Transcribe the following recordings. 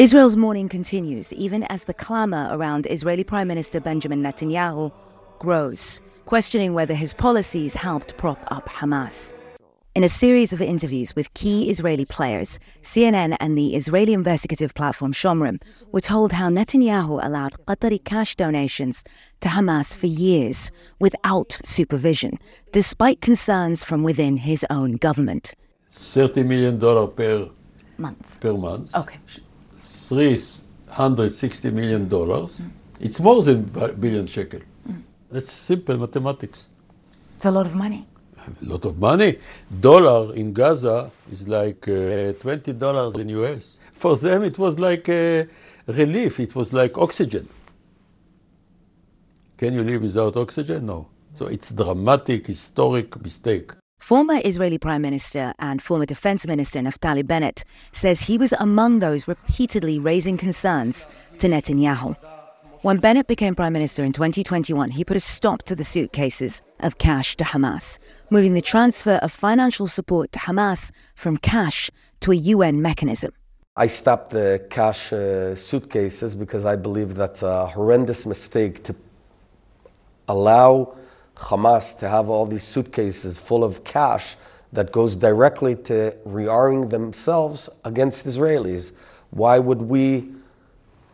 Israel's mourning continues even as the clamor around Israeli Prime Minister Benjamin Netanyahu grows, questioning whether his policies helped prop up Hamas. In a series of interviews with key Israeli players, CNN and the Israeli investigative platform Shomrim were told how Netanyahu allowed Qatari cash donations to Hamas for years without supervision, despite concerns from within his own government. $30 million per month. Per month. Okay. $360 million. Mm. It's more than a billion shekel. Mm. That's simple mathematics. It's a lot of money a lot of money. Dollar in Gaza is like uh, twenty dollars in US. For them, it was like relief. It was like oxygen. Can you live without oxygen? No. So it's dramatic, historic mistake. Former Israeli Prime Minister and former Defense Minister Naftali Bennett says he was among those repeatedly raising concerns to Netanyahu. When Bennett became Prime Minister in 2021, he put a stop to the suitcases of cash to Hamas, moving the transfer of financial support to Hamas from cash to a UN mechanism. I stopped the cash uh, suitcases because I believe that's a horrendous mistake to allow Hamas to have all these suitcases full of cash that goes directly to rearming themselves against Israelis. Why would we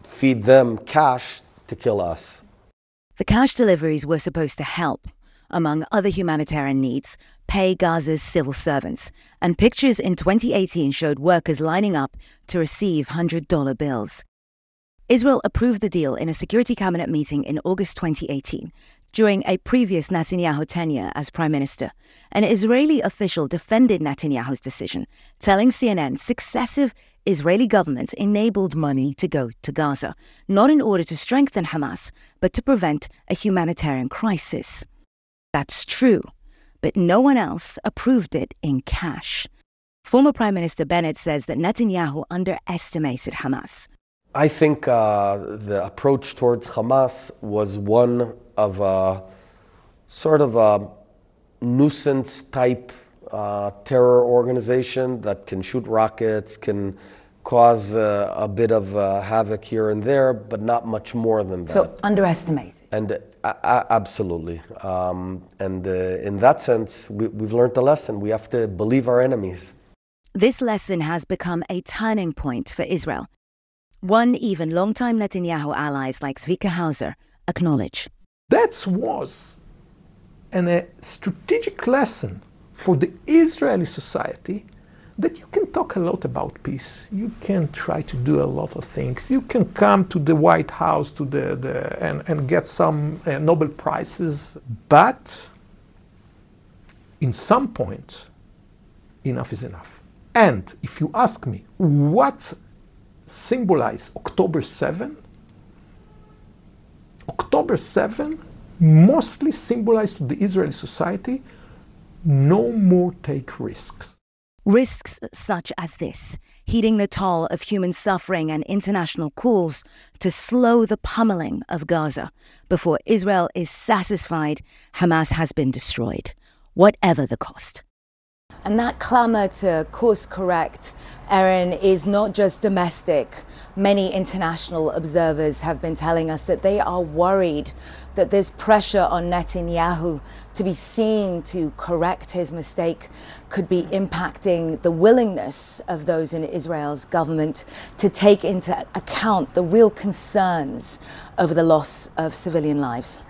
feed them cash to kill us. The cash deliveries were supposed to help, among other humanitarian needs, pay Gaza's civil servants, and pictures in 2018 showed workers lining up to receive $100 bills. Israel approved the deal in a Security Cabinet meeting in August 2018, during a previous Netanyahu tenure as prime minister. An Israeli official defended Netanyahu's decision, telling CNN successive Israeli governments enabled money to go to Gaza, not in order to strengthen Hamas, but to prevent a humanitarian crisis. That's true, but no one else approved it in cash. Former Prime Minister Bennett says that Netanyahu underestimated Hamas. I think uh, the approach towards Hamas was one of a sort of a nuisance type uh, terror organization that can shoot rockets, can cause uh, a bit of uh, havoc here and there, but not much more than that. So underestimate. And uh, absolutely. Um, and uh, in that sense, we, we've learned a lesson. We have to believe our enemies. This lesson has become a turning point for Israel. One even longtime Netanyahu allies like Zvika Hauser acknowledge. That was an, a strategic lesson for the Israeli society that you can talk a lot about peace. You can try to do a lot of things. You can come to the White House to the, the and, and get some uh, Nobel Prizes, but in some point, enough is enough. And if you ask me what symbolized October 7, October 7 mostly symbolized to the Israeli society no more take risks. Risks such as this, heeding the toll of human suffering and international calls to slow the pummeling of Gaza before Israel is satisfied Hamas has been destroyed, whatever the cost. And that clamour to course correct, Erin, is not just domestic. Many international observers have been telling us that they are worried that there's pressure on Netanyahu to be seen to correct his mistake could be impacting the willingness of those in Israel's government to take into account the real concerns over the loss of civilian lives.